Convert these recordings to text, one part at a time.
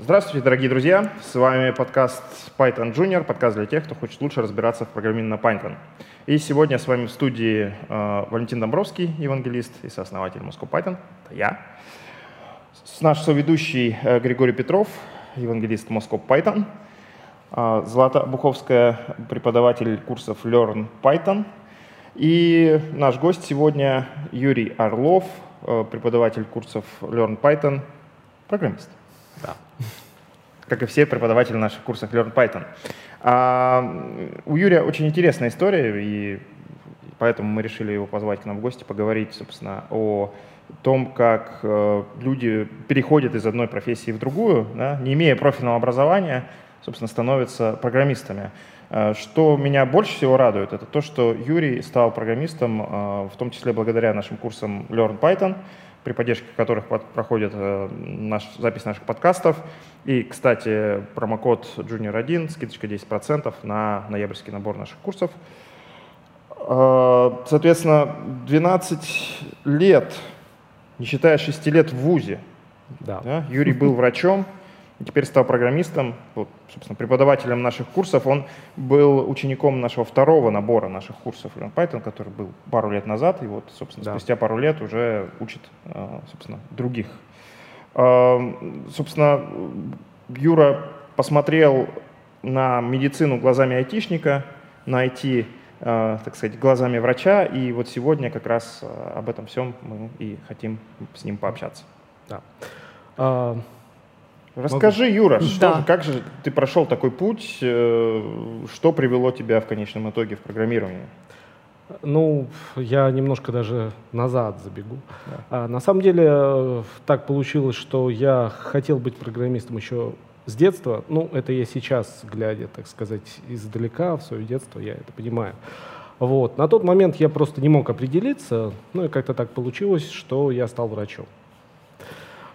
Здравствуйте, дорогие друзья! С вами подкаст Python Junior, подкаст для тех, кто хочет лучше разбираться в программировании на Python. И сегодня с вами в студии э, Валентин Домбровский, евангелист и сооснователь Moscow Python, это я. С наш соведущий э, Григорий Петров, евангелист Moscow Python. Э, Злата Буховская, преподаватель курсов Learn Python. И наш гость сегодня Юрий Орлов, э, преподаватель курсов Learn Python, программист. Да. Как и все преподаватели наших курсов Learn Python. А, у Юрия очень интересная история, и поэтому мы решили его позвать к нам в гости, поговорить, собственно, о том, как э, люди переходят из одной профессии в другую, да, не имея профильного образования, собственно, становятся программистами. Э, что меня больше всего радует, это то, что Юрий стал программистом, э, в том числе благодаря нашим курсам Learn Python, при поддержке которых проходит э, наш, запись наших подкастов. И, кстати, промокод Junior1, скидочка 10% на ноябрьский набор наших курсов. Соответственно, 12 лет, не считая 6 лет в ВУЗе, да. Да, Юрий был врачом, теперь стал программистом, вот, собственно, преподавателем наших курсов. Он был учеником нашего второго набора наших курсов Learn Python, который был пару лет назад, и вот, собственно, да. спустя пару лет уже учит, э, собственно, других. Э, собственно, Юра посмотрел на медицину глазами айтишника, на IT, э, так сказать, глазами врача, и вот сегодня как раз об этом всем мы и хотим с ним пообщаться. Да. Расскажи, Юра, что да. как же ты прошел такой путь, э, что привело тебя в конечном итоге в программировании? Ну, я немножко даже назад забегу. Да. А, на самом деле э, так получилось, что я хотел быть программистом еще с детства. Ну, это я сейчас, глядя, так сказать, издалека, в свое детство, я это понимаю. Вот. На тот момент я просто не мог определиться, ну и как-то так получилось, что я стал врачом.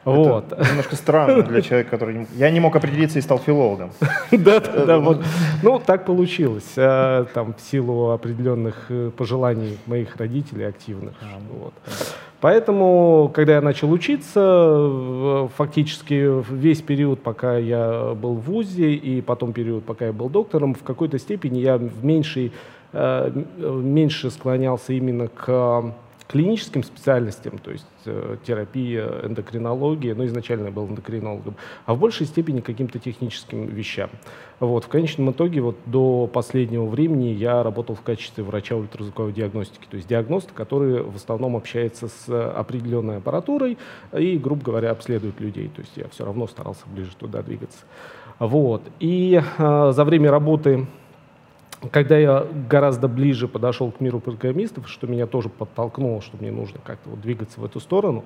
Вот. Это немножко странно для человека, который... Я не мог определиться и стал филологом. Да, да, да. Вот. Ну, так получилось. А, там, в силу определенных э, пожеланий моих родителей активных. А, ну вот. Поэтому, когда я начал учиться, фактически весь период, пока я был в ВУЗе, и потом период, пока я был доктором, в какой-то степени я в меньшей, э, меньше склонялся именно к клиническим специальностям, то есть э, терапия, эндокринология, ну, изначально я был эндокринологом, а в большей степени каким-то техническим вещам. Вот, в конечном итоге вот до последнего времени я работал в качестве врача ультразвуковой диагностики, то есть диагност, который в основном общается с определенной аппаратурой и, грубо говоря, обследует людей, то есть я все равно старался ближе туда двигаться. Вот. И э, за время работы когда я гораздо ближе подошел к миру программистов, что меня тоже подтолкнуло, что мне нужно как-то вот двигаться в эту сторону,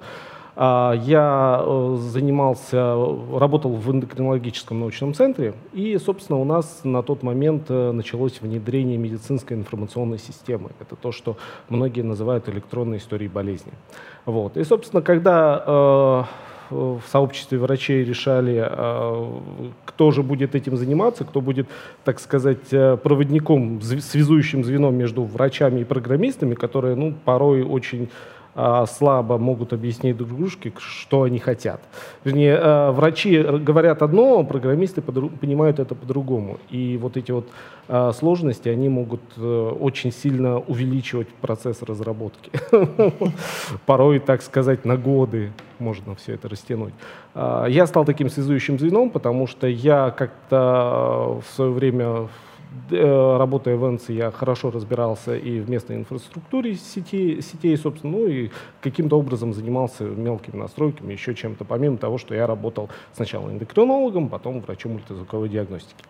а, я э, занимался, работал в эндокринологическом научном центре, и, собственно, у нас на тот момент э, началось внедрение медицинской информационной системы. Это то, что многие называют электронной историей болезни. Вот. И, собственно, когда э, в сообществе врачей решали, а, кто же будет этим заниматься, кто будет, так сказать, э, проводником, связующим звеном между врачами и программистами, которые ну, порой очень а, слабо могут объяснить друг дружке, что они хотят. Вернее, а, врачи говорят одно, программисты понимают это по-другому. И вот эти вот а, сложности, они могут э, очень сильно увеличивать процесс разработки. Порой, так сказать, на годы можно все это растянуть. Я стал таким связующим звеном, потому что я как-то в свое время работая в Энце, я хорошо разбирался и в местной инфраструктуре сетей, сетей, собственно, ну и каким-то образом занимался мелкими настройками, еще чем-то, помимо того, что я работал сначала эндокринологом, потом врачом ультразвуковой диагностики.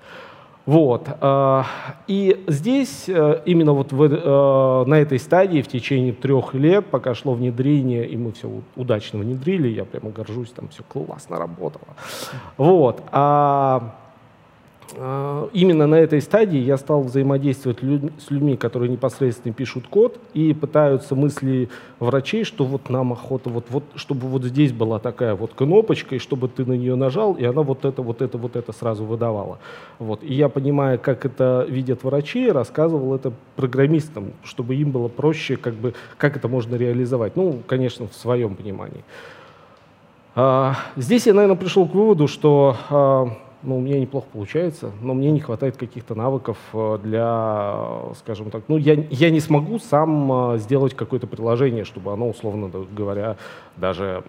Вот. Э, и здесь, э, именно вот в, на этой стадии, в течение трех лет, пока шло внедрение, и мы все удачно внедрили, я прямо горжусь, там все классно работало. Вот. А, именно на этой стадии я стал взаимодействовать с людьми, которые непосредственно пишут код и пытаются мысли врачей, что вот нам охота, вот, вот, чтобы вот здесь была такая вот кнопочка, и чтобы ты на нее нажал, и она вот это, вот это, вот это сразу выдавала. Вот. И я, понимая, как это видят врачи, рассказывал это программистам, чтобы им было проще, как бы, как это можно реализовать. Ну, конечно, в своем понимании. А, здесь я, наверное, пришел к выводу, что а, ну, у меня неплохо получается, но мне не хватает каких-то навыков э, для, скажем так, ну, я, я не смогу сам сделать какое-то приложение, чтобы оно, условно говоря, даже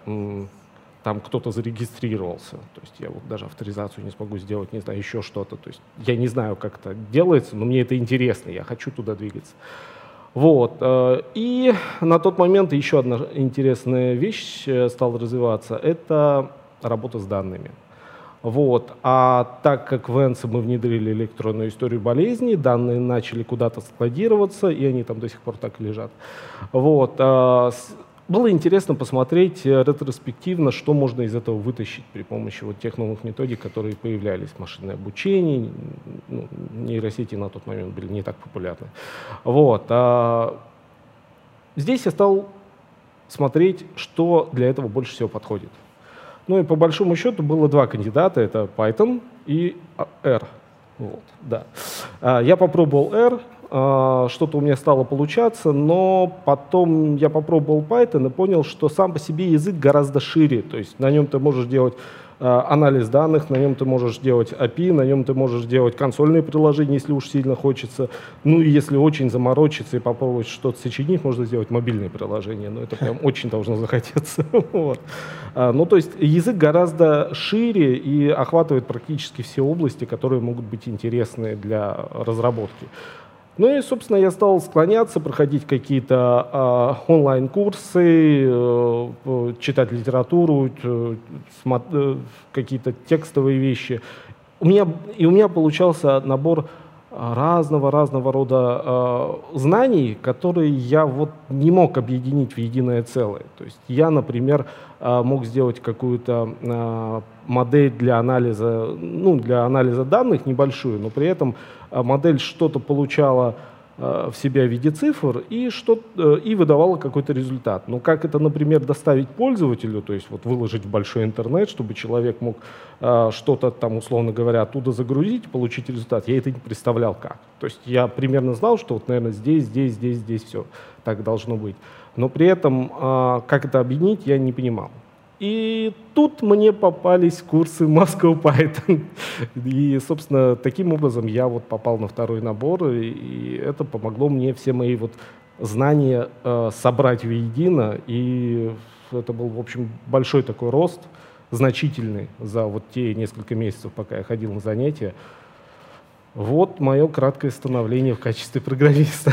там кто-то зарегистрировался. То есть я вот даже авторизацию не смогу сделать, не знаю, еще что-то. То есть я не знаю, как это делается, но мне это интересно, я хочу туда двигаться. Вот. Э, и на тот момент еще одна интересная вещь э, стала развиваться. Это работа с данными. Вот. А так как в Энсе мы внедрили электронную историю болезни, данные начали куда-то складироваться, и они там до сих пор так лежат. Вот. Э, было интересно посмотреть э, ретроспективно, что можно из этого вытащить при помощи вот тех новых методик, которые появлялись. Машинное обучение, ну, нейросети на тот момент были не так популярны. Вот. А здесь я стал смотреть, что для этого больше всего подходит. Ну и по большому счету было два кандидата, это Python и R. Вот, да. А, я попробовал R, а, что-то у меня стало получаться, но потом я попробовал Python и понял, что сам по себе язык гораздо шире. То есть на нем ты можешь делать а, анализ данных, на нем ты можешь делать API, на нем ты можешь делать консольные приложения, если уж сильно хочется. Ну и если очень заморочиться и попробовать что-то сочинить, можно сделать мобильное приложение. Но это прям очень должно захотеться. вот. а, ну то есть язык гораздо шире и охватывает практически все области, которые могут быть интересны для разработки. Ну и, собственно, я стал склоняться, проходить какие-то э, онлайн-курсы, э, читать литературу, э, э, какие-то текстовые вещи. У меня, и у меня получался набор разного-разного рода э, знаний, которые я вот не мог объединить в единое целое. То есть я, например, э, мог сделать какую-то э, модель для анализа, ну, для анализа данных небольшую, но при этом э, модель что-то получала в себя в виде цифр и, что, э, и выдавала какой-то результат. Но как это, например, доставить пользователю, то есть вот выложить в большой интернет, чтобы человек мог э, что-то там, условно говоря, оттуда загрузить, получить результат, я это не представлял как. То есть я примерно знал, что вот, наверное, здесь, здесь, здесь, здесь все так должно быть. Но при этом, как это объединить, я не понимал. И тут мне попались курсы Moscow Python. И, собственно, таким образом я вот попал на второй набор, и это помогло мне все мои вот знания э, собрать воедино. И это был, в общем, большой такой рост, значительный за вот те несколько месяцев, пока я ходил на занятия. Вот мое краткое становление в качестве программиста.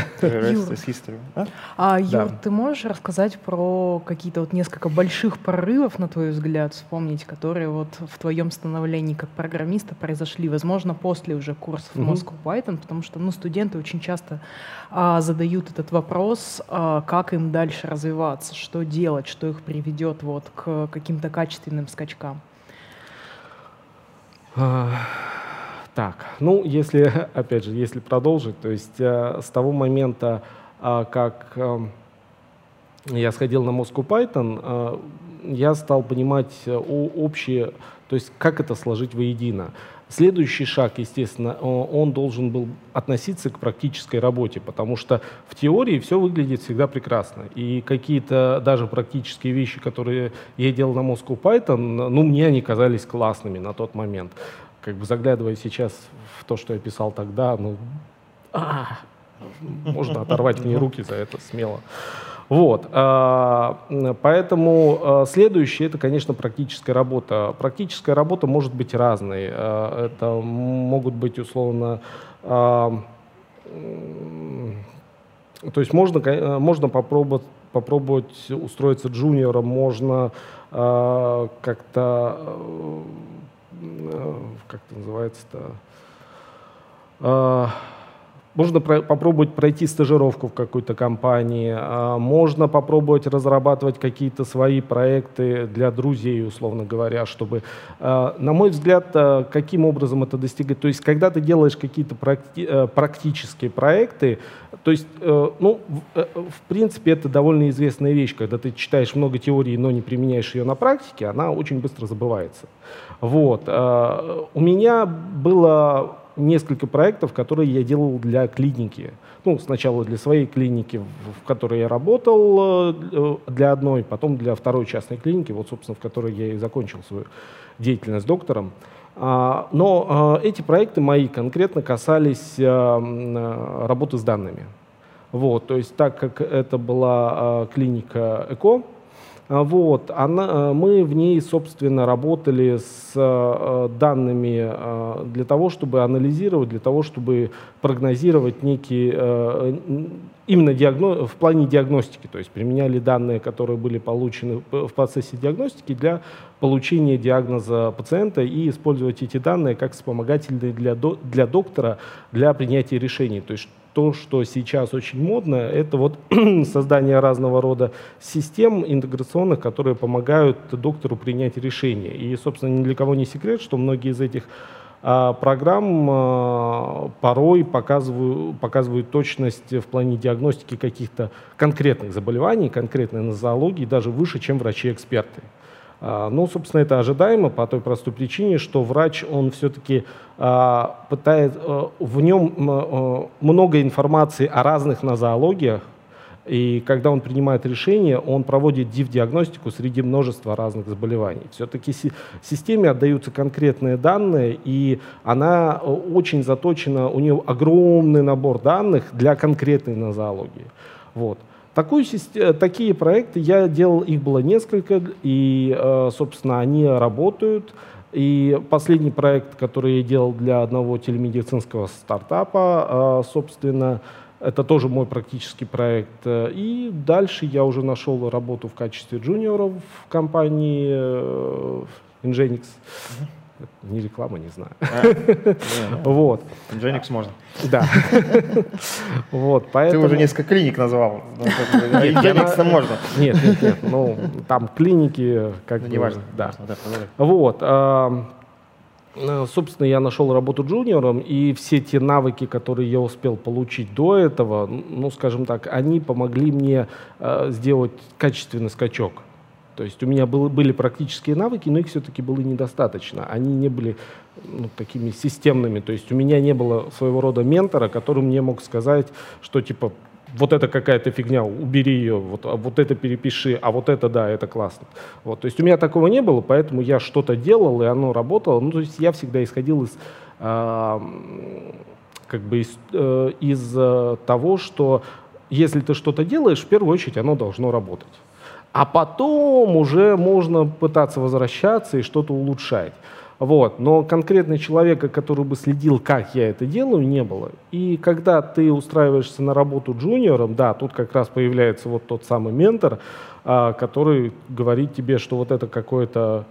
Юр, а? А, Юр да. ты можешь рассказать про какие-то вот несколько больших прорывов, на твой взгляд, вспомнить, которые вот в твоем становлении как программиста произошли, возможно, после уже курсов mm-hmm. Moscow Python, потому что ну, студенты очень часто а, задают этот вопрос, а, как им дальше развиваться, что делать, что их приведет вот к каким-то качественным скачкам. Так, ну, если, опять же, если продолжить, то есть э, с того момента, э, как э, я сходил на Moscow Python, э, я стал понимать э, общее, то есть как это сложить воедино. Следующий шаг, естественно, он должен был относиться к практической работе, потому что в теории все выглядит всегда прекрасно. И какие-то даже практические вещи, которые я делал на Moscow Python, ну, мне они казались классными на тот момент как бы заглядывая сейчас в то, что я писал тогда, ну, а, можно оторвать мне руки за это смело. Вот, а, поэтому а, следующее это, конечно, практическая работа. Практическая работа может быть разной. Это могут быть условно, то есть можно, можно попробовать попробовать устроиться джуниором, можно как-то Э, как это называется-то, а, можно про попробовать пройти стажировку в какой-то компании, а, можно попробовать разрабатывать какие-то свои проекты для друзей, условно говоря, чтобы, а, на мой взгляд, каким образом это достигать. То есть, когда ты делаешь какие-то практи э, практические проекты, то есть, э, ну, в принципе, это довольно известная вещь, когда ты читаешь много теории, но не применяешь ее на практике, она очень быстро забывается. Вот. Э, у меня было несколько проектов, которые я делал для клиники. Ну, сначала для своей клиники, в которой я работал, э, для одной, потом для второй частной клиники, вот, собственно, в которой я и закончил свою деятельность доктором. А, но э, эти проекты мои конкретно касались работы с данными. Вот, то есть так как это была клиника ЭКО, вот, она, э, мы в ней, собственно, работали с э, данными для того, чтобы анализировать, для того, чтобы прогнозировать некие, именно диагно, в плане диагностики, то есть применяли данные, которые были получены в процессе диагностики для получения диагноза пациента и использовать эти данные как вспомогательные для, для доктора для принятия решений. То есть то, что сейчас очень модно, это вот создание разного рода систем интеграционных, которые помогают доктору принять решение. И, собственно, ни для кого не секрет, что многие из этих а, программ а, порой показывают, показывают точность в плане диагностики каких-то конкретных заболеваний, конкретной нозологии, даже выше, чем врачи-эксперты. А, ну, собственно, это ожидаемо по той простой причине, что врач, он все-таки а, пытает, а, в нем много информации о разных нозологиях, и когда он принимает решение, он проводит див-диагностику среди множества разных заболеваний. Все-таки системе отдаются конкретные данные, и она очень заточена, у нее огромный набор данных для конкретной нозологии. Вот. Такую, э, такие проекты я делал, их было несколько, и, э, собственно, они работают. И последний проект, который я делал для одного телемедицинского стартапа, э, собственно, это тоже мой практический проект. И дальше я уже нашел работу в качестве джуниора в компании Nginx. Не реклама, не знаю. А, вот. Nginx можно. Да. Вот, поэтому... Ты уже несколько клиник назвал. Nginx можно. Нет, нет, нет. Ну, там клиники как бы... Неважно. Да. Вот. Э, собственно, я нашел работу джуниором, и все те навыки, которые я успел получить до этого, ну, скажем так, они помогли мне э, сделать качественный скачок. То есть у меня было, были практические навыки, но их все-таки было недостаточно. Они не были ну, такими системными. То есть у меня не было своего рода ментора, который мне мог сказать, что типа вот это какая-то фигня, убери ее, вот, а вот это перепиши, а вот это да, это классно. Вот, то есть у меня такого не было, поэтому я что-то делал, и оно работало. Ну, то есть я всегда исходил из, э, как бы из, э, из э, того, что если ты что-то делаешь, в первую очередь оно должно работать а потом уже можно пытаться возвращаться и что-то улучшать. Вот. Но конкретно человека, который бы следил, как я это делаю, не было. И когда ты устраиваешься на работу джуниором, да, тут как раз появляется вот тот самый ментор, а, который говорит тебе, что вот это какое-то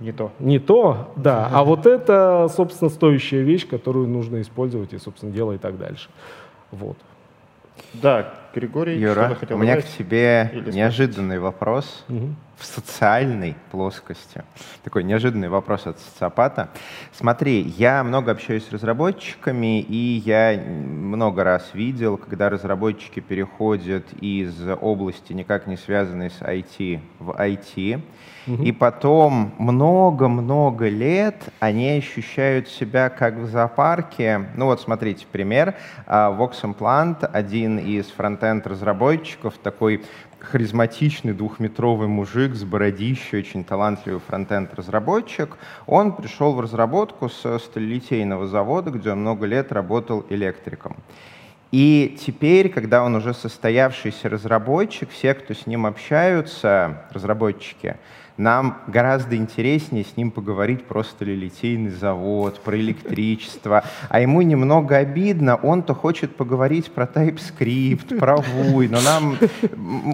не то. Не то, да. А вот это, собственно, стоящая вещь, которую нужно использовать и, собственно, делай и так дальше. Вот. Да, Григорий, Юра, у меня добавить? к тебе Или неожиданный спросить? вопрос угу. в социальной плоскости. Такой неожиданный вопрос от социопата. Смотри, я много общаюсь с разработчиками, и я много раз видел, когда разработчики переходят из области, никак не связанной с IT, в IT, и потом много-много лет они ощущают себя как в зоопарке. Ну вот смотрите, пример. А, Vox Implant, один из фронтенд-разработчиков, такой харизматичный двухметровый мужик с бородищей, очень талантливый фронтенд-разработчик. Он пришел в разработку с сталелитейного завода, где он много лет работал электриком. И теперь, когда он уже состоявшийся разработчик, все, кто с ним общаются, разработчики, нам гораздо интереснее с ним поговорить про сталелитейный завод, про электричество. А ему немного обидно, он-то хочет поговорить про TypeScript, про VUI, но нам,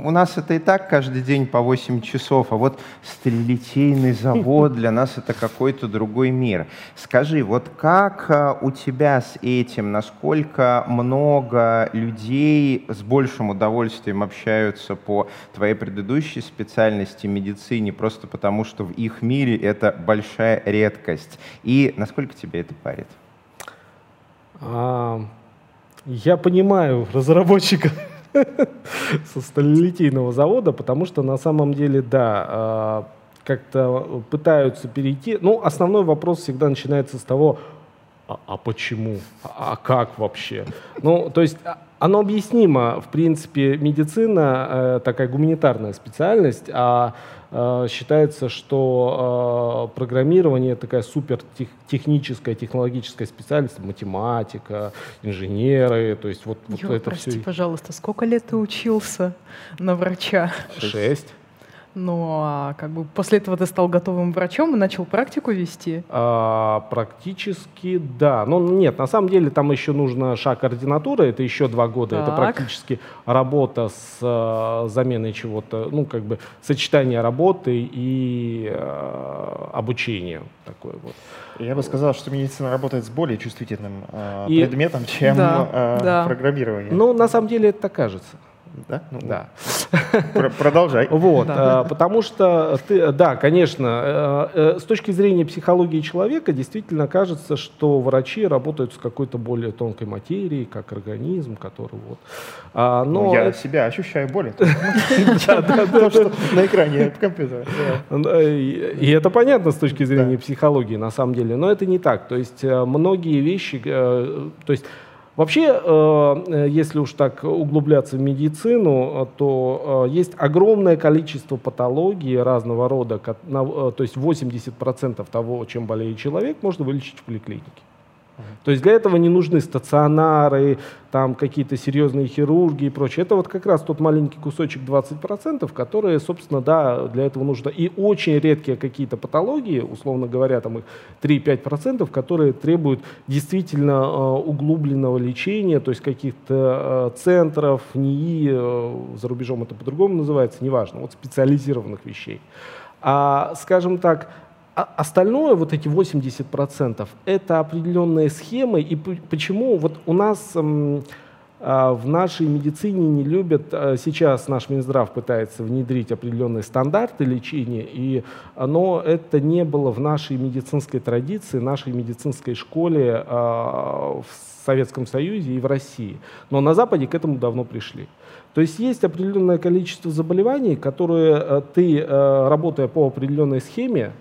у нас это и так каждый день по 8 часов, а вот сталелитейный завод для нас это какой-то другой мир. Скажи, вот как а, у тебя с этим, насколько много людей с большим удовольствием общаются по твоей предыдущей специальности медицине, просто просто потому, что в их мире это большая редкость. И насколько тебе это парит? А, я понимаю разработчика со сталелитейного завода, потому что на самом деле, да, а, как-то пытаются перейти. Ну, основной вопрос всегда начинается с того, а, а почему? А, а как вообще? Ну, то есть а, оно объяснимо. В принципе, медицина э, такая гуманитарная специальность, а считается, что э, программирование такая супер техническая, технологическая специальность, математика, инженеры, то есть вот, вот Юра, это прости, все. пожалуйста, сколько лет ты учился на врача? Шесть. Ну, а как бы после этого ты стал готовым врачом и начал практику вести? А, практически, да. Но нет, на самом деле там еще нужно шаг ординатуры, это еще два года. Так. Это практически работа с а, заменой чего-то, ну, как бы сочетание работы и а, обучения такое вот. Я бы сказал, что медицина работает с более чувствительным э, и... предметом, чем да, э, да. программирование. Ну, на самом деле это так кажется. Да? Ну, да. Продолжай. Вот, да. А, потому что, ты, да, конечно, э, э, с точки зрения психологии человека действительно кажется, что врачи работают с какой-то более тонкой материей, как организм, который вот. А, но ну, я это... себя ощущаю более то, что на экране компьютера. И это понятно с точки зрения психологии, на самом деле, но это не так. То есть э, многие вещи, то есть Вообще, э, э, если уж так углубляться в медицину, то э, есть огромное количество патологий разного рода, то есть 80% того, чем болеет человек, можно вылечить в поликлинике. То есть для этого не нужны стационары, там какие-то серьезные хирурги и прочее. Это вот как раз тот маленький кусочек 20%, которые, собственно, да, для этого нужно. И очень редкие какие-то патологии, условно говоря, там их 3-5%, которые требуют действительно э, углубленного лечения, то есть каких-то э, центров, НИИ, э, за рубежом это по-другому называется, неважно, вот специализированных вещей. А, скажем так, а остальное, вот эти 80%, это определенные схемы. И почему вот у нас а, в нашей медицине не любят, а, сейчас наш Минздрав пытается внедрить определенные стандарты лечения, и оно это не было в нашей медицинской традиции, нашей медицинской школе в Советском Союзе и в России. Но на Западе к этому давно пришли. То есть есть определенное количество заболеваний, которые ты, работая по определенной схеме,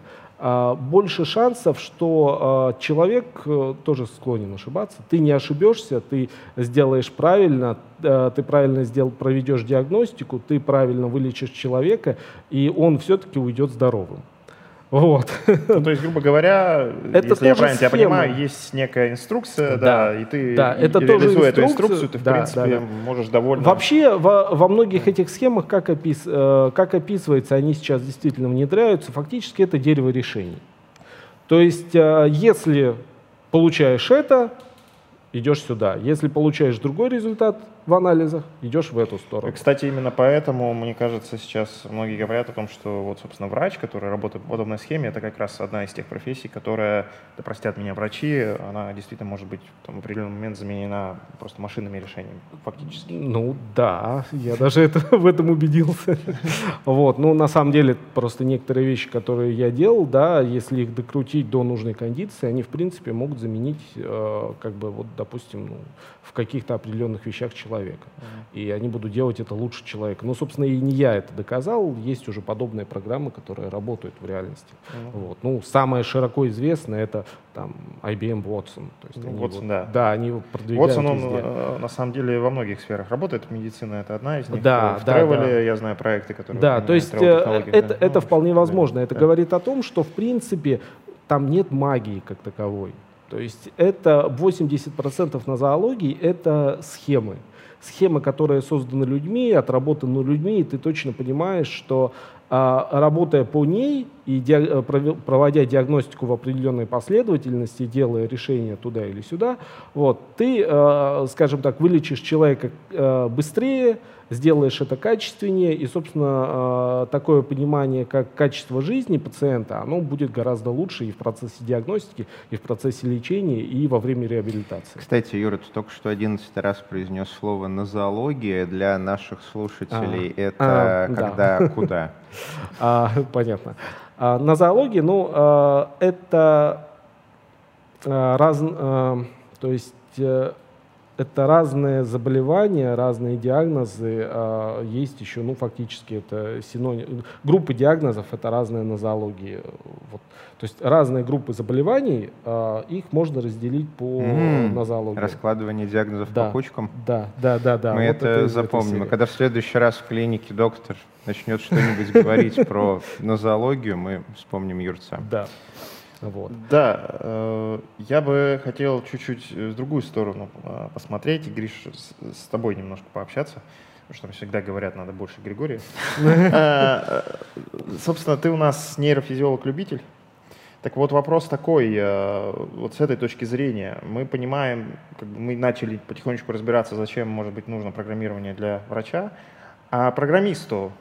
больше шансов, что а, человек э, тоже склонен ошибаться. Ты не ошибешься, ты сделаешь правильно, э, ты правильно сделал, проведешь диагностику, ты правильно вылечишь человека, и он все-таки уйдет здоровым. Вот. Ну, то есть, грубо говоря, это если я правильно тебя понимаю, есть некая инструкция, да, да и ты да, это реализуя эту инструкцию, ты, в да, принципе, да, да. можешь довольно... Вообще, во, во многих этих схемах, как, опис, э, как описывается, они сейчас действительно внедряются, фактически это дерево решений. То есть, э, если получаешь это, идешь сюда. Если получаешь другой результат в анализах, идешь в эту сторону. И, кстати, именно поэтому, мне кажется, сейчас многие говорят о том, что вот, собственно, врач, который работает по подобной схеме, это как раз одна из тех профессий, которая, да простят меня врачи, она действительно может быть там, в определенный момент заменена просто машинными решениями, фактически. Ну да, я даже это, в этом убедился. Вот, ну на самом деле просто некоторые вещи, которые я делал, да, если их докрутить до нужной кондиции, они в принципе могут заменить, э, как бы вот, допустим, ну, в каких-то определенных вещах человека. Mm-hmm. И они будут делать это лучше человека. Но, собственно, и не я это доказал. Есть уже подобные программы, которые работают в реальности. Mm-hmm. Вот. Ну, самое широко известное это там IBM Watson. То есть ну, они Watson, его, да. Да, они его продвигают Watson, он везде. Э, на самом деле во многих сферах работает. Медицина это одна из них. Да, в да, Travel да. я знаю проекты, которые... Да, то есть это, да. это ну, вполне возможно. Это да. говорит о том, что в принципе там нет магии как таковой. То есть это 80% на зоологии — это схемы. Схемы, которые созданы людьми, отработаны людьми, и ты точно понимаешь, что а, работая по ней и э, проводя диагностику в определенной последовательности, делая решение туда или сюда, вот, ты, э, скажем так, вылечишь человека э, быстрее, сделаешь это качественнее, и, собственно, такое понимание, как качество жизни пациента, оно будет гораздо лучше и в процессе диагностики, и в процессе лечения, и во время реабилитации. Кстати, Юра, ты только что одиннадцатый раз произнес слово «нозология». Для наших слушателей а, это а, когда, да. куда? А, понятно. А, нозология, ну, а, это а, раз, то есть э, это разные заболевания, разные диагнозы. А есть еще, ну, фактически это синоним. Группы диагнозов это разные нозологии. Вот. То есть разные группы заболеваний, а, их можно разделить по mm-hmm. нозологии. Раскладывание диагнозов да. по кучкам. Да, да, да, да. Мы вот это, это запомним. когда в следующий раз в клинике доктор начнет что-нибудь говорить про нозологию, мы вспомним Юрца. Да. Вот. Да, э, я бы хотел чуть-чуть в другую сторону э, посмотреть, и, Гриш, с, тобой немножко пообщаться, потому что всегда говорят, надо больше Григория. Э, собственно, ты у нас нейрофизиолог-любитель. Так вот вопрос такой, вот с этой точки зрения, мы понимаем, как бы мы начали потихонечку разбираться, зачем может быть нужно программирование для врача, а программисту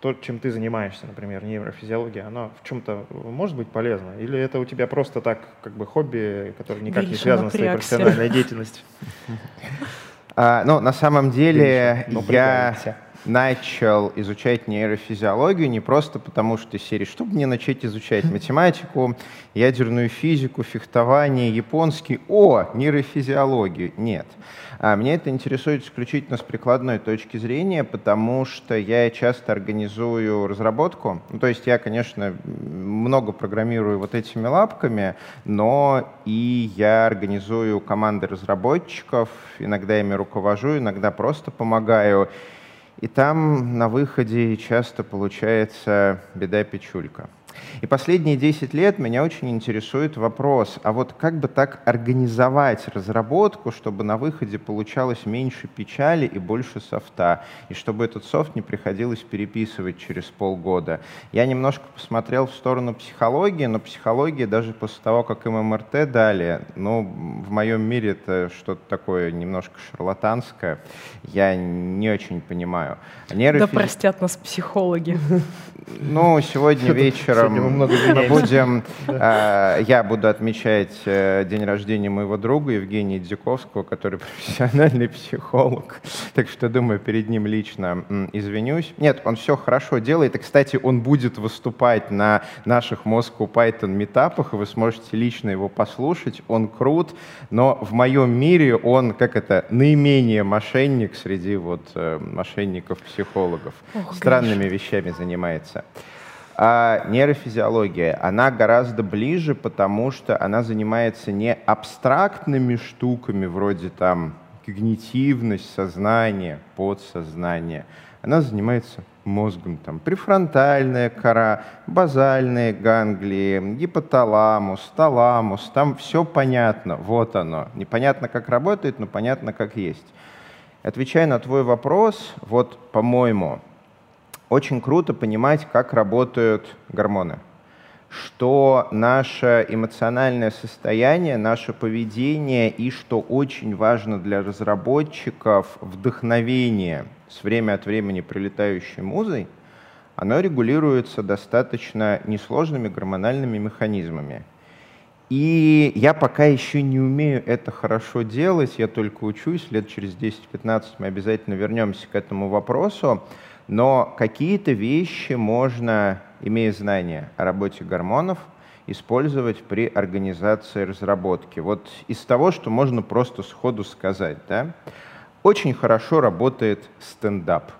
то, чем ты занимаешься, например, нейрофизиология, оно в чем-то может быть полезно? Или это у тебя просто так, как бы хобби, которое никак Гриша не связано напрягся. с твоей профессиональной деятельностью? А, ну, на самом деле, я начал изучать нейрофизиологию не просто потому, что серии, чтобы мне начать изучать математику, ядерную физику, фехтование, японский, о, нейрофизиологию. Нет. А меня это интересует исключительно с прикладной точки зрения, потому что я часто организую разработку. Ну, то есть я, конечно, много программирую вот этими лапками, но и я организую команды разработчиков, иногда ими руковожу, иногда просто помогаю. И там на выходе часто получается беда-печулька. И последние 10 лет меня очень интересует вопрос, а вот как бы так организовать разработку, чтобы на выходе получалось меньше печали и больше софта, и чтобы этот софт не приходилось переписывать через полгода. Я немножко посмотрел в сторону психологии, но психология даже после того, как ММРТ дали, ну, в моем мире это что-то такое немножко шарлатанское, я не очень понимаю. Нейрофизи... Да простят нас психологи. Ну, сегодня вечером мы будем, э, я буду отмечать э, день рождения моего друга Евгения Дзюковского, который профессиональный психолог. Так что, думаю, перед ним лично извинюсь. Нет, он все хорошо делает. И, кстати, он будет выступать на наших Moscow Python метапах, и вы сможете лично его послушать. Он крут, но в моем мире он, как это, наименее мошенник среди вот э, мошенников-психологов. Странными вещами занимается занимается. А нейрофизиология, она гораздо ближе, потому что она занимается не абстрактными штуками, вроде там когнитивность, сознание, подсознание. Она занимается мозгом, там, префронтальная кора, базальные ганглии, гипоталамус, таламус, там все понятно, вот оно. Непонятно, как работает, но понятно, как есть. Отвечая на твой вопрос, вот, по-моему, очень круто понимать, как работают гормоны, что наше эмоциональное состояние, наше поведение и, что очень важно для разработчиков, вдохновение с время от времени прилетающей музой, оно регулируется достаточно несложными гормональными механизмами. И я пока еще не умею это хорошо делать, я только учусь, лет через 10-15 мы обязательно вернемся к этому вопросу. Но какие-то вещи можно, имея знания о работе гормонов, использовать при организации разработки. Вот из того, что можно просто сходу сказать, да, очень хорошо работает стендап.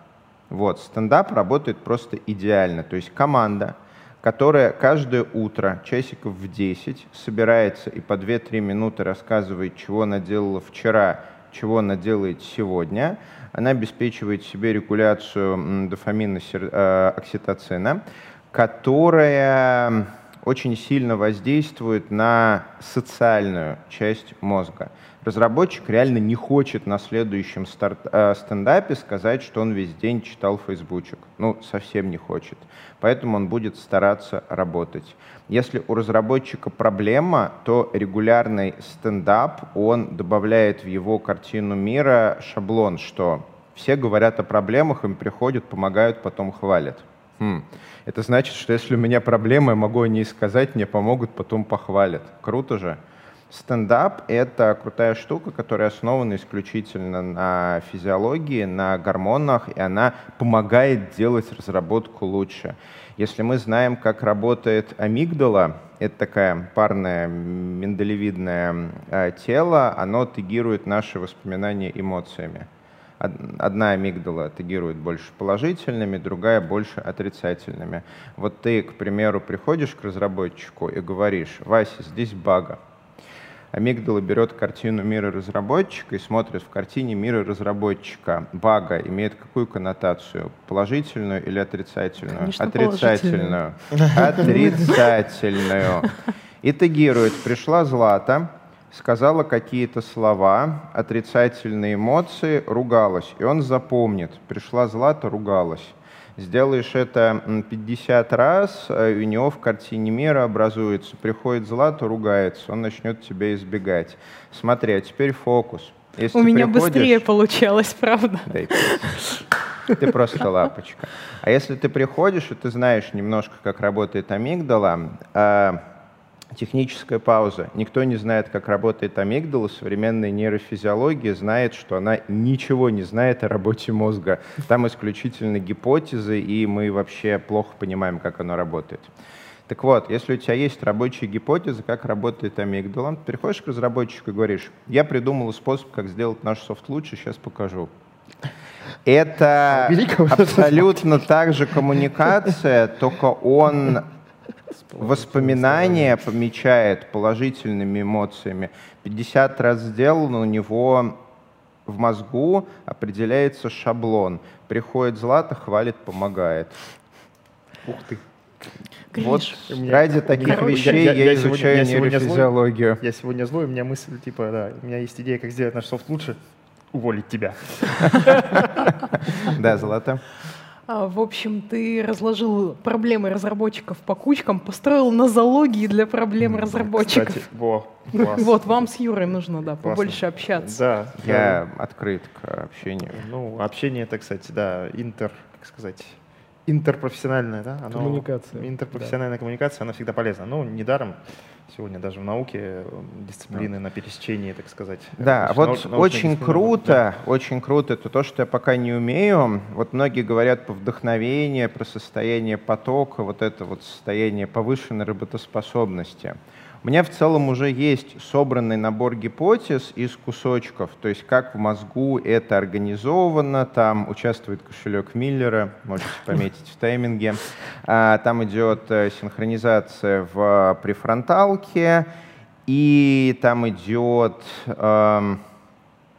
Вот, стендап работает просто идеально. То есть команда, которая каждое утро, часиков в 10, собирается и по 2-3 минуты рассказывает, чего она делала вчера, чего она делает сегодня – она обеспечивает себе регуляцию дофамина, э, окситоцина, которая очень сильно воздействует на социальную часть мозга. Разработчик реально не хочет на следующем старт, э, стендапе сказать, что он весь день читал фейсбучек. Ну, совсем не хочет. Поэтому он будет стараться работать. Если у разработчика проблема, то регулярный стендап, он добавляет в его картину мира шаблон, что все говорят о проблемах, им приходят, помогают, потом хвалят. Хм. Это значит, что если у меня проблемы, я могу о ней сказать, мне помогут, потом похвалят. Круто же. Стендап — это крутая штука, которая основана исключительно на физиологии, на гормонах, и она помогает делать разработку лучше. Если мы знаем, как работает амигдала, это такая парное миндалевидное э, тело, оно тегирует наши воспоминания эмоциями. Одна амигдала тегирует больше положительными, другая больше отрицательными. Вот ты, к примеру, приходишь к разработчику и говоришь, Вася, здесь бага. Амигдала берет картину мира разработчика и смотрит в картине мира разработчика. Бага имеет какую коннотацию? Положительную или отрицательную? Конечно, отрицательную. Отрицательную. И тегирует. Пришла Злата, сказала какие-то слова, отрицательные эмоции, ругалась. И он запомнит. Пришла Злата, ругалась. Сделаешь это 50 раз, э, у него в картине мира образуется, приходит Злата, ругается, он начнет тебя избегать. Смотри, а теперь фокус. Если у меня приходишь... быстрее получалось, правда? Дай ты просто лапочка. А если ты приходишь, и ты знаешь немножко, как работает амигдала, а, Техническая пауза. Никто не знает, как работает амигдала. Современная нейрофизиология знает, что она ничего не знает о работе мозга. Там исключительно гипотезы, и мы вообще плохо понимаем, как оно работает. Так вот, если у тебя есть рабочая гипотеза, как работает амигдала, ты приходишь к разработчику и говоришь, я придумал способ, как сделать наш софт лучше, сейчас покажу. Это абсолютно так же коммуникация, только он воспоминания помечает положительными эмоциями. 50 раз сделал, у него в мозгу определяется шаблон. Приходит Злата, хвалит, помогает. Ух ты. Вот меня, ради таких Короче, вещей я, я, я изучаю сегодня, нейрофизиологию. Злой, я сегодня злой, у меня мысль, типа, да, у меня есть идея, как сделать наш софт лучше, уволить тебя. Да, Злата. А, в общем, ты разложил проблемы разработчиков по кучкам, построил нозологии для проблем разработчиков. Кстати, во, класс. Вот, вам с Юрой нужно, да, Классно. побольше общаться. Да. Я да. открыт к общению. Ну, общение это, кстати, да, интер, как сказать, интерпрофессиональная, да? Оно, коммуникация. Интерпрофессиональная да. коммуникация, она всегда полезна. Ну, недаром сегодня даже в науке э, дисциплины да. на пересечении, так сказать. Да, вот науч, очень круто, да. очень круто, это то, что я пока не умею. Вот многие говорят про вдохновение, про состояние потока, вот это вот состояние повышенной работоспособности. Меня в целом уже есть собранный набор гипотез из кусочков, то есть как в мозгу это организовано, там участвует кошелек Миллера, можете пометить в тайминге, а, там идет э, синхронизация в префронталке, и там идет эм,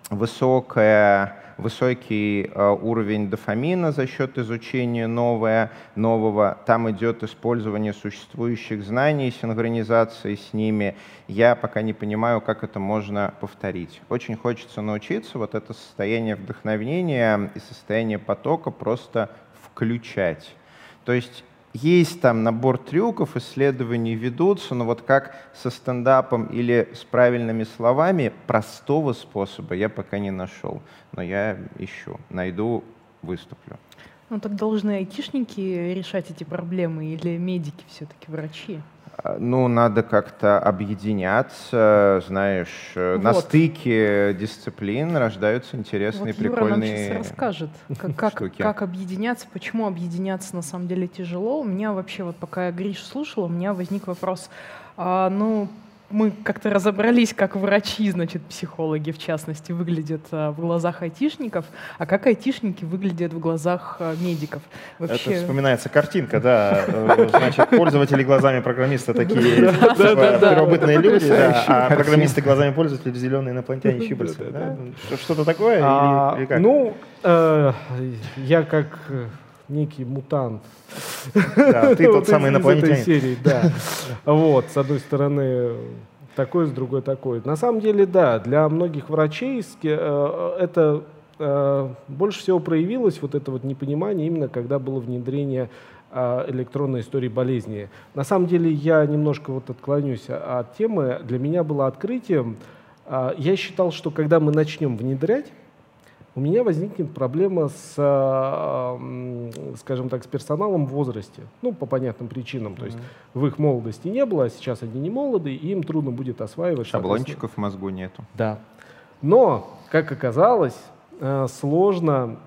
высокая высокий э, уровень дофамина за счет изучения новое, нового. Там идет использование существующих знаний, синхронизации с ними. Я пока не понимаю, как это можно повторить. Очень хочется научиться вот это состояние вдохновения и состояние потока просто включать. То есть есть там набор трюков, исследований ведутся, но вот как со стендапом или с правильными словами, простого способа я пока не нашел. Но я ищу, найду, выступлю. Ну так должны айтишники решать эти проблемы или медики все-таки, врачи? Ну, надо как-то объединяться, знаешь, э, вот. на стыке дисциплин рождаются интересные, вот прикольные Юра нам сейчас расскажет, как, как, как объединяться, почему объединяться на самом деле тяжело. У меня вообще, вот пока я Гриш слушала, у меня возник вопрос, а, ну, мы как-то разобрались, как врачи, значит, психологи в частности, выглядят а, в глазах айтишников, а как айтишники выглядят в глазах а, медиков. Вообще... Это вспоминается картинка, да. Э, значит, пользователи глазами программиста такие типа, первобытные люди, а программисты глазами пользователей зеленые инопланетяне щупальца. Что-то такое? А, ну, э, я как э, некий мутант. Да, ты тот самый инопланетянин. серии, да. Вот, с одной стороны такой, с другой такой. На самом деле, да, для многих врачей э, это э, больше всего проявилось, вот это вот непонимание, именно когда было внедрение э, электронной истории болезни. На самом деле я немножко вот отклонюсь от темы. Для меня было открытием, я считал, что когда мы начнем внедрять, у меня возникнет проблема с, а, скажем так, с персоналом в возрасте. Ну, по понятным причинам. Mm-hmm. То есть в их молодости не было, а сейчас они не молоды, и им трудно будет осваивать. Шаблончиков в мозгу нету. Да. Но, как оказалось, э, сложно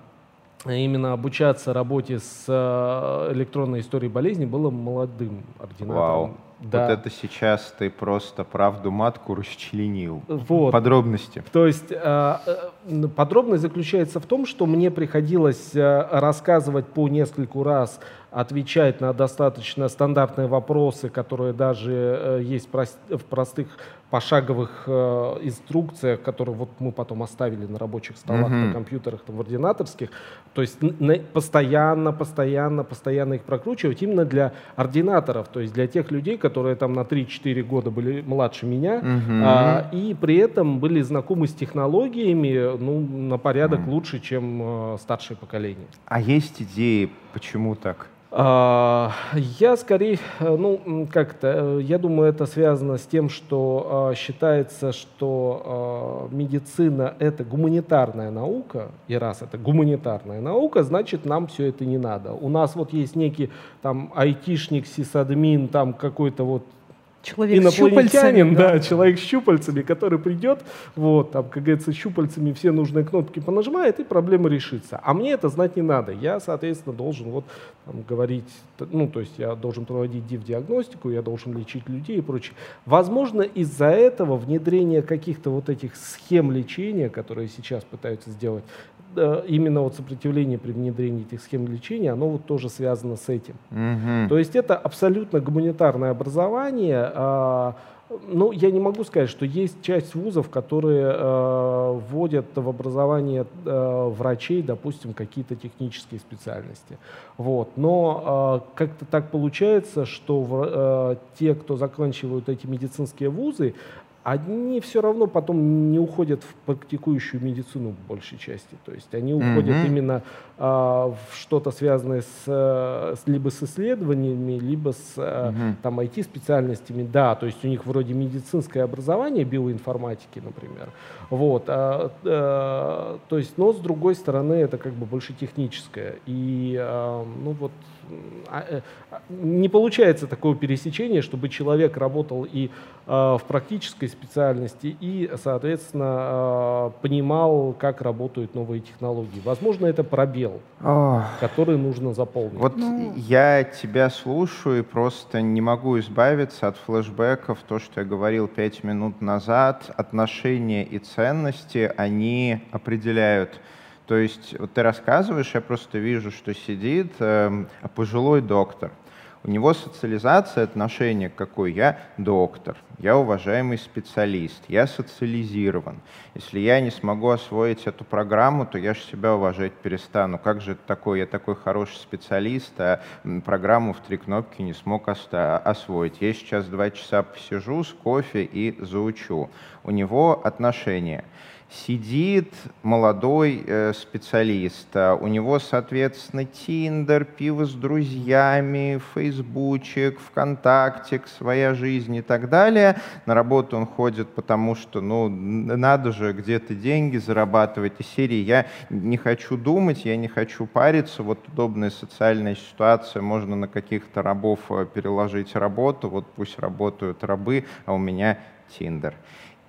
именно обучаться работе с э, электронной историей болезни было молодым ординатором. Вау. Да. Вот это сейчас ты просто правду матку расчленил. Вот. Подробности. То есть э, э, подробность заключается в том, что мне приходилось рассказывать по нескольку раз отвечать на достаточно стандартные вопросы, которые даже э, есть в простых пошаговых э, инструкциях, которые вот мы потом оставили на рабочих столах, mm-hmm. на компьютерах, там, в ординаторских. То есть постоянно, постоянно, постоянно их прокручивать именно для ординаторов, то есть для тех людей, которые там на 3-4 года были младше меня, mm-hmm. а, и при этом были знакомы с технологиями ну, на порядок mm-hmm. лучше, чем э, старшее поколение. А есть идеи, почему так? А, я скорее, э, ну, как-то, э, я думаю, это связано с тем, что а, считается, что а, медицина — это гуманитарная наука, и раз это гуманитарная наука, значит, нам все это не надо. У нас вот есть некий там айтишник, сисадмин, там какой-то вот человек инопланетянин, да, да, человек с щупальцами, который придет, вот, там, как говорится, щупальцами все нужные кнопки понажимает, и проблема решится. А мне это знать не надо. Я, соответственно, должен вот там, говорить, ну, то есть я должен проводить див-диагностику, я должен лечить людей и прочее. Возможно, из-за этого внедрение каких-то вот этих схем лечения, которые сейчас пытаются сделать, именно вот сопротивление при внедрении этих схем лечения, оно вот тоже связано с этим. Угу. То есть это абсолютно гуманитарное образование. А, ну, я не могу сказать, что есть часть вузов, которые э, вводят в образование э, врачей, допустим, какие-то технические специальности. Вот. Но э, как-то так получается, что в, э, те, кто заканчивают эти медицинские вузы, они все равно потом не уходят в практикующую медицину в большей части. То есть они уходят mm-hmm. именно а, в что-то связанное с, с либо с исследованиями, либо с mm-hmm. там IT-специальностями. Да, то есть у них вроде медицинское образование биоинформатики, например. Вот, а, а, то есть, но с другой стороны это как бы больше техническое. И а, ну вот не получается такого пересечения, чтобы человек работал и а, в практической специальности, и, соответственно, а, понимал, как работают новые технологии. Возможно, это пробел, Ох. который нужно заполнить. Вот ну... я тебя слушаю и просто не могу избавиться от флешбеков, то, что я говорил пять минут назад, отношения и ценности, они определяют то есть вот ты рассказываешь, я просто вижу, что сидит э, пожилой доктор. У него социализация, отношение какой? Я доктор, я уважаемый специалист, я социализирован. Если я не смогу освоить эту программу, то я же себя уважать перестану. Как же это такое? Я такой хороший специалист, а программу в три кнопки не смог освоить. Я сейчас два часа посижу с кофе и заучу. У него отношения сидит молодой э, специалист. А у него, соответственно, Тиндер, пиво с друзьями, Фейсбучик, ВКонтакте, своя жизнь и так далее. На работу он ходит, потому что, ну, надо же где-то деньги зарабатывать. И серии «Я не хочу думать, я не хочу париться». Вот удобная социальная ситуация, можно на каких-то рабов э, переложить работу, вот пусть работают рабы, а у меня Тиндер.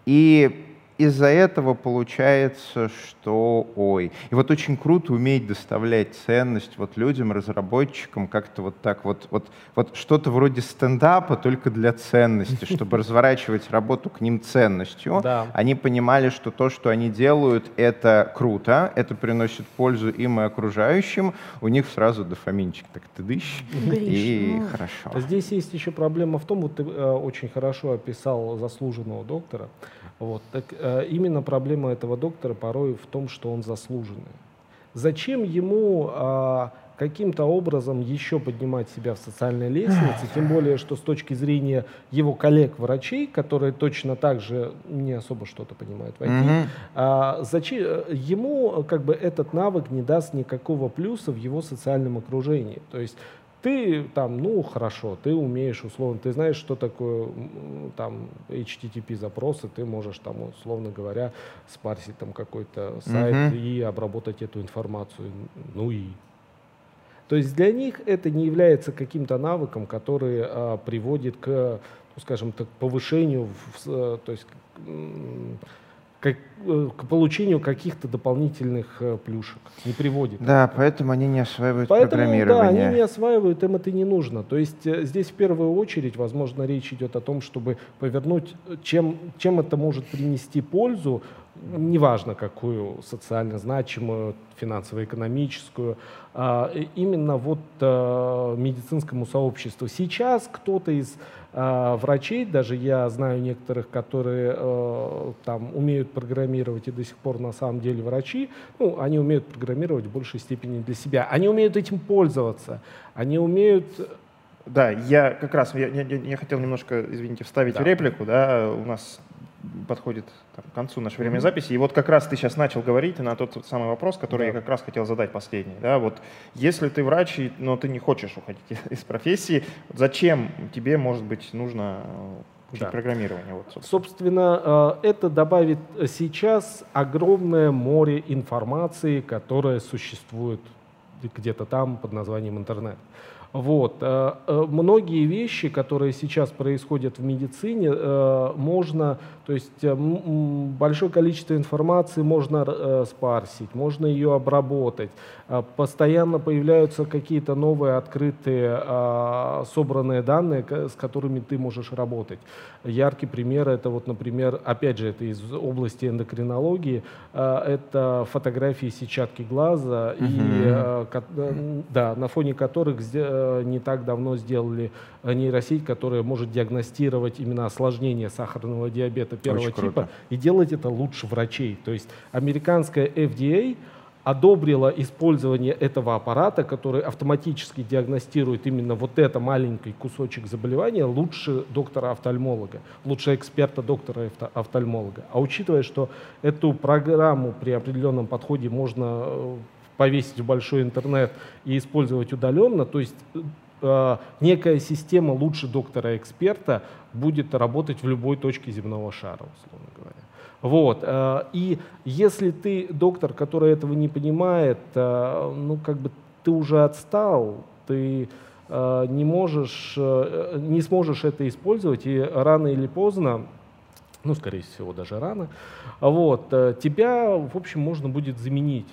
И из-за этого получается, что ой. И вот очень круто уметь доставлять ценность вот людям, разработчикам, как-то вот так вот, вот, вот что-то вроде стендапа, только для ценности, чтобы разворачивать работу к ним ценностью. Да. Они понимали, что то, что они делают, это круто, это приносит пользу им и окружающим. У них сразу дофаминчик так ты дышь, и ну. хорошо. Здесь есть еще проблема в том, вот ты э, очень хорошо описал заслуженного доктора, вот. Так, э, именно проблема этого доктора порой в том, что он заслуженный. Зачем ему э, каким-то образом еще поднимать себя в социальной лестнице, тем более, что с точки зрения его коллег-врачей, которые точно так же не особо что-то понимают в IT, mm-hmm. а, зачем, ему как бы этот навык не даст никакого плюса в его социальном окружении. То есть ты там, ну, хорошо, ты умеешь условно, ты знаешь, что такое там HTTP запросы, ты можешь там, условно говоря, спарсить там какой-то сайт uh-huh. и обработать эту информацию. Ну и то есть для них это не является каким-то навыком, который а, приводит к, ну, скажем так, повышению, в, то есть как, э, к получению каких-то дополнительных э, плюшек, не приводит. Да, поэтому они не осваивают поэтому, программирование. Да, они не осваивают, им это не нужно. То есть э, здесь в первую очередь, возможно, речь идет о том, чтобы повернуть, чем, чем это может принести пользу, неважно какую, социально значимую, финансово-экономическую, а именно вот медицинскому сообществу. Сейчас кто-то из а, врачей, даже я знаю некоторых, которые э, там умеют программировать и до сих пор на самом деле врачи, ну, они умеют программировать в большей степени для себя. Они умеют этим пользоваться, они умеют да, я как раз, я, я, я хотел немножко, извините, вставить да. реплику, да, у нас подходит там, к концу нашей времени записи. И вот как раз ты сейчас начал говорить на тот самый вопрос, который да. я как раз хотел задать последний. Да? Вот если ты врач, но ты не хочешь уходить из профессии, зачем тебе, может быть, нужно э, учить да. программирование? Вот, собственно. собственно, э, это добавит сейчас огромное море информации, которая существует где-то там под названием интернет. Вот. Э, э, многие вещи, которые сейчас происходят в медицине, э, можно, то есть большое количество информации можно спарсить, можно ее обработать. Постоянно появляются какие-то новые открытые собранные данные, с которыми ты можешь работать. Яркий пример это вот, например, опять же, это из области эндокринологии, это фотографии сетчатки глаза, угу. и, да, на фоне которых не так давно сделали нейросеть, которая может диагностировать именно осложнение сахарного диабета первого Очень типа круто. и делать это лучше врачей. То есть американская FDA одобрила использование этого аппарата, который автоматически диагностирует именно вот это маленький кусочек заболевания лучше доктора-офтальмолога, лучше эксперта доктора-офтальмолога. А учитывая, что эту программу при определенном подходе можно э, повесить в большой интернет и использовать удаленно, то есть э, некая система лучше доктора-эксперта будет работать в любой точке земного шара, условно говоря. Вот. Э, и если ты доктор, который этого не понимает, э, ну как бы ты уже отстал, ты э, не можешь, не сможешь это использовать, и рано или поздно ну, скорее всего, даже рано, вот, тебя, в общем, можно будет заменить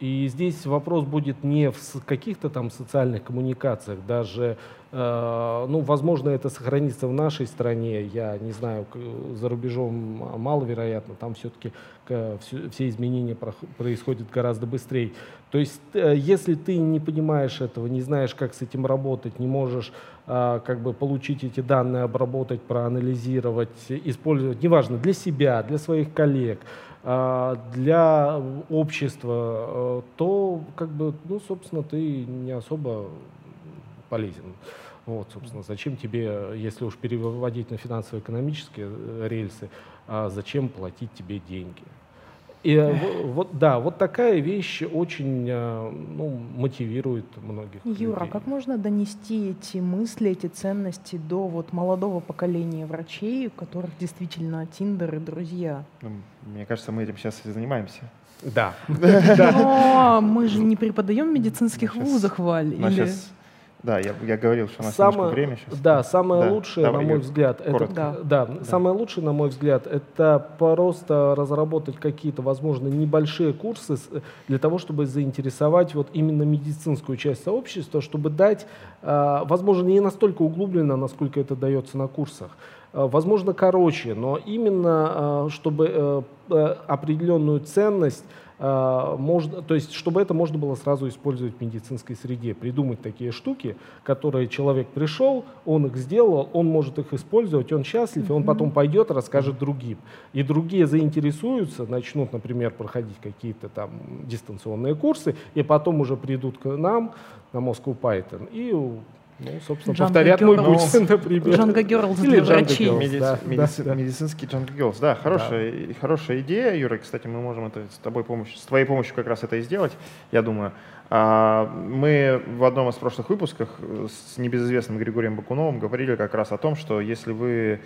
и здесь вопрос будет не в каких-то там социальных коммуникациях, даже, э, ну, возможно, это сохранится в нашей стране, я не знаю, за рубежом маловероятно, там все-таки все, все изменения происходят гораздо быстрее. То есть, э, если ты не понимаешь этого, не знаешь, как с этим работать, не можешь э, как бы получить эти данные, обработать, проанализировать, использовать, неважно, для себя, для своих коллег, для общества, э, то, как бы, ну, собственно, ты не особо полезен. Вот, собственно, зачем тебе, если уж переводить на финансово-экономические э, рельсы, а зачем платить тебе деньги? И э, вот, да, вот такая вещь очень э, ну, мотивирует многих. Юра, людей. как можно донести эти мысли, эти ценности до вот молодого поколения врачей, у которых действительно Тиндер и друзья? Ну, мне кажется, мы этим сейчас и занимаемся. Да. Но мы же не преподаем в медицинских вузах, Валь. Или... Да, я, я говорил, что у нас самое, время сейчас. Да, самое да. лучшее, Давай, на мой взгляд, это, да. Да, да, самое лучшее, на мой взгляд, это просто разработать какие-то, возможно, небольшие курсы для того, чтобы заинтересовать вот именно медицинскую часть сообщества, чтобы дать, а, возможно, не настолько углубленно, насколько это дается на курсах, а, возможно, короче, но именно чтобы э, э, определенную ценность можно, то есть, чтобы это можно было сразу использовать в медицинской среде, придумать такие штуки, которые человек пришел, он их сделал, он может их использовать, он счастлив, и он потом пойдет, расскажет другим. И другие заинтересуются, начнут, например, проходить какие-то там дистанционные курсы, и потом уже придут к нам на Moscow Python и ну, собственно, Джанго повторят мой путь, например. Джанго Герлс для врачей. Меди... Да, медици... да, Медицинский Джанго Герлс. Да, хорошая, да. хорошая идея, Юра. Кстати, мы можем это с, тобой помощью, с твоей помощью как раз это и сделать, я думаю. А, мы в одном из прошлых выпусков с небезызвестным Григорием Бакуновым говорили как раз о том, что если вы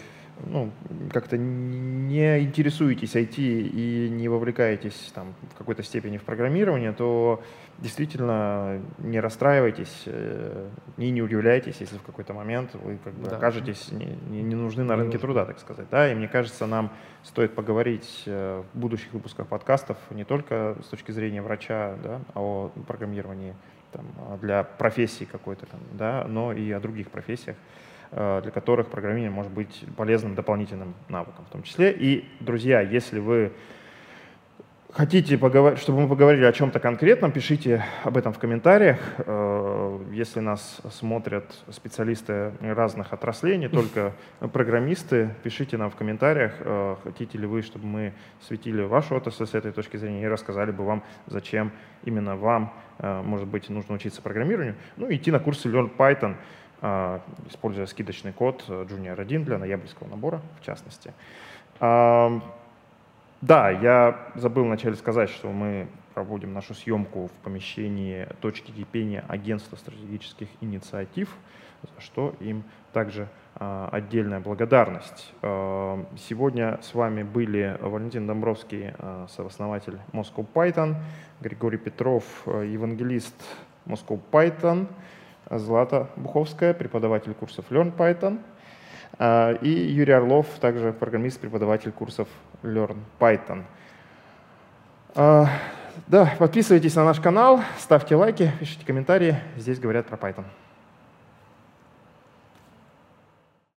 ну, как-то не интересуетесь IT и не вовлекаетесь там, в какой-то степени в программирование, то действительно не расстраивайтесь э, и не удивляйтесь, если в какой-то момент вы как бы да. окажетесь не, не нужны на рынке труда, так сказать. Да? И мне кажется, нам стоит поговорить э, в будущих выпусках подкастов не только с точки зрения врача да, о программировании там, для профессии какой-то, там, да, но и о других профессиях. Э, для которых программирование может быть полезным дополнительным навыком в том числе. И, друзья, если вы хотите, чтобы мы поговорили о чем-то конкретном, пишите об этом в комментариях. Э, если нас смотрят специалисты разных отраслей, не только программисты, пишите нам в комментариях, э, хотите ли вы, чтобы мы светили вашу отрасль с этой точки зрения и рассказали бы вам, зачем именно вам, может быть, нужно учиться программированию. Ну, идти на курсы Learn Python — используя скидочный код э, Junior 1 для ноябрьского набора, в частности. А, да, я забыл вначале сказать, что мы проводим нашу съемку в помещении точки кипения Агентства стратегических инициатив, за что им также а, отдельная благодарность. Сегодня с вами были Валентин Домбровский, сооснователь Moscow Python, Григорий Петров, э, евангелист Moscow Python, Злата Буховская, преподаватель курсов Learn Python, а, и Юрий Орлов, также программист, преподаватель курсов Learn Python. А, да, подписывайтесь на наш канал, ставьте лайки, пишите комментарии. Здесь говорят про Python.